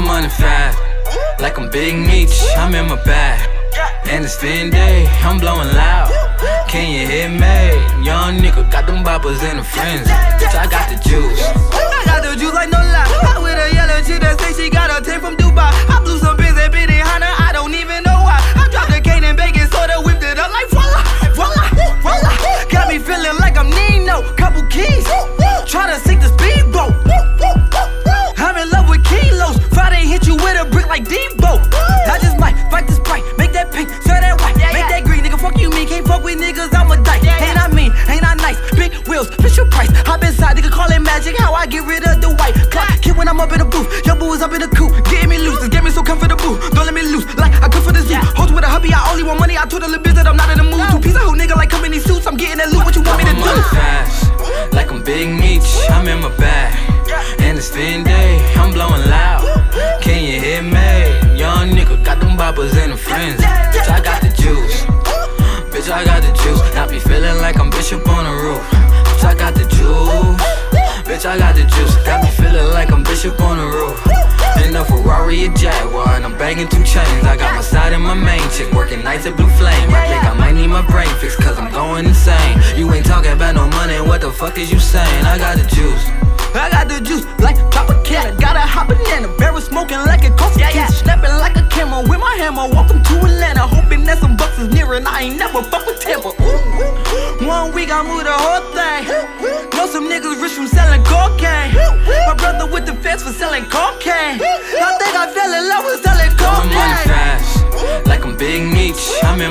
money fast, like I'm Big Meech. I'm in my bag, and it's Fendi. I'm blowing loud. Can you hear me? Young nigga got them boppers in the friends. Bitch, I got the juice. I told a little bitch that I'm not in the mood. Two piece of hoe nigga like company suits. I'm getting that loot. What you want me to do? fast, like I'm Big Meech, I'm in my bag. And it's Fendi, I'm blowing loud. Can you hear me? Young nigga got them boppers in the frenzy. Bitch, I got the juice. Bitch, I got the juice. Now be feeling like I'm Bishop on the roof. Bitch, I got the juice. Bitch, I got the juice. I'm two chains. I got my side and my main chick working nights at Blue Flame. I think I might need my brain fixed, cause I'm going insane. You ain't talking about no money, what the fuck is you saying? I got the juice. I got the juice like Tropicana. Got a hot banana. Barrel smoking like a coast yeah, yeah. Snapping like a camera with my hammer. Welcome to Atlanta. Hoping that some bucks is near and I ain't never fuck with Tampa. One week I moved the whole thing. Know some niggas rich from selling cocaine. My brother with the fence for selling cocaine. I think I fell in love with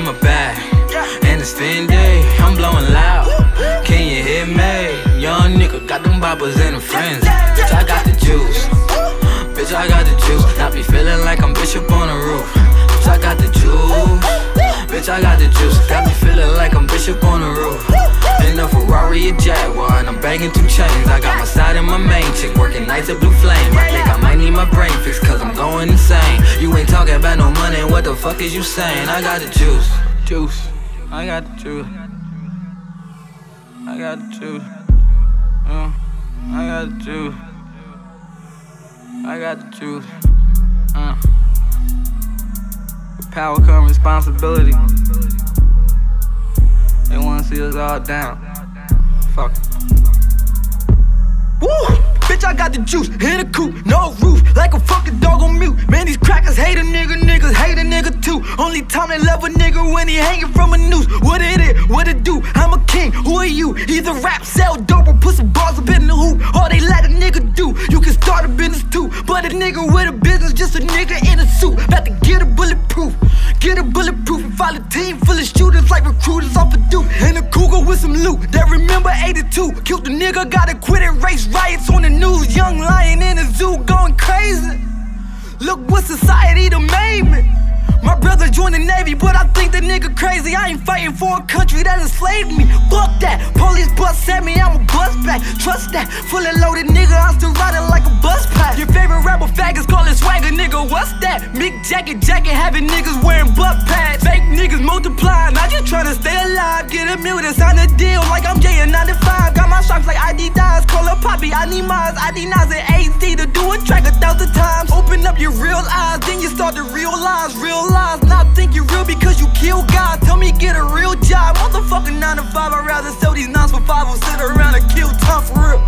in my bag. And it's Fendi, I'm blowing loud. Can you hear me? Young nigga got them boppers in the frenzy. Bitch, I got the juice. Bitch, I got the juice. Now be feeling like I'm Bishop on the roof. Bitch, I got the juice. Bitch, I got the juice. Got me feeling like I'm Bishop on the roof. In a Ferrari, a Jaguar, and I'm banging two chains. I got my side and my main chick working nights at Blue Flame. I think I might need my brain fixed, cause I'm going talking about no money, what the fuck is you saying? I got the juice. Juice. I got the juice. I got the juice. Uh, I got the juice. I got the juice. Uh. With power come responsibility. They wanna see us all down. Fuck. Bitch, I got the juice in a coupe, no roof, like a fucking dog on mute. Man, these crackers hate a nigga, niggas hate a nigga too. Only time they love a nigga when he hanging from a noose. What it is, what it do? I'm a king, who are you? Either rap, bulletproof, and a team full of shooters like recruiters off a Duke. And a cougar with some loot that remember 82. Killed the nigga, gotta quit and race riots on the news. Young lion in the zoo going crazy. Look what society done made me. My brother joined the Navy, but I think the nigga crazy. I ain't fighting for a country that enslaved me. Fuck that. Police bust at me, I'm a bust back. Trust that. Fully loaded nigga, I'm still riding like a bus pass. Your favorite rapper faggots call it swagger, nigga. What's that? Mick jacket, jacket, having niggas wearing butt pads. Multiplying. I just tryna stay alive. Get a to sign a deal like I'm Jay and 95. Got my stripes like ID dies. Call up Poppy, I need mines. ID nines and AZ to do a track a thousand times. Open up your real eyes, then you start to realize, realize. Not think you real because you kill God. Tell me get a real job. Motherfucking 9 to 5, I'd rather sell these nines for 5 or sit around and kill time for real.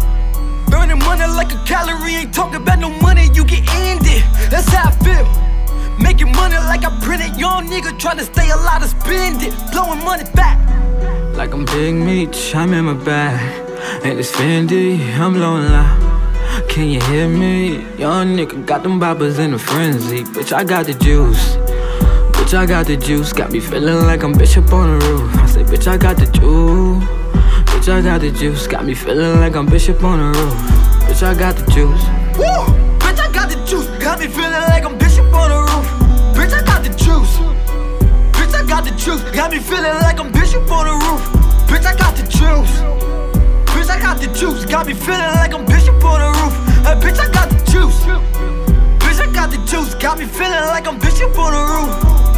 Burning money like a calorie, ain't talking about no money, you get ended. That's how I Making like I printed, young nigga trying to stay alive to spend it. Blowing money back. Like I'm Big Meech, I'm in my bag. And it's Fendi, I'm blowing loud. Can you hear me? Young nigga got them boppers in a frenzy. Bitch, I got the juice. Bitch, I got the juice. Got me feeling like I'm Bishop on the roof. I say, bitch, I got the juice. Bitch, I got the juice. Got me feeling like I'm Bishop on the roof. Bitch, I got the juice. Woo! Bitch, I got the juice. Got me feeling like I'm Bishop feeling like I'm Bishop on the roof. Bitch, I got the juice. Bitch, I got the juice. Got me feeling like I'm Bishop on the roof. Hey, bitch, I got the juice. Bitch, I got the juice. Got me feeling like I'm Bishop on the roof.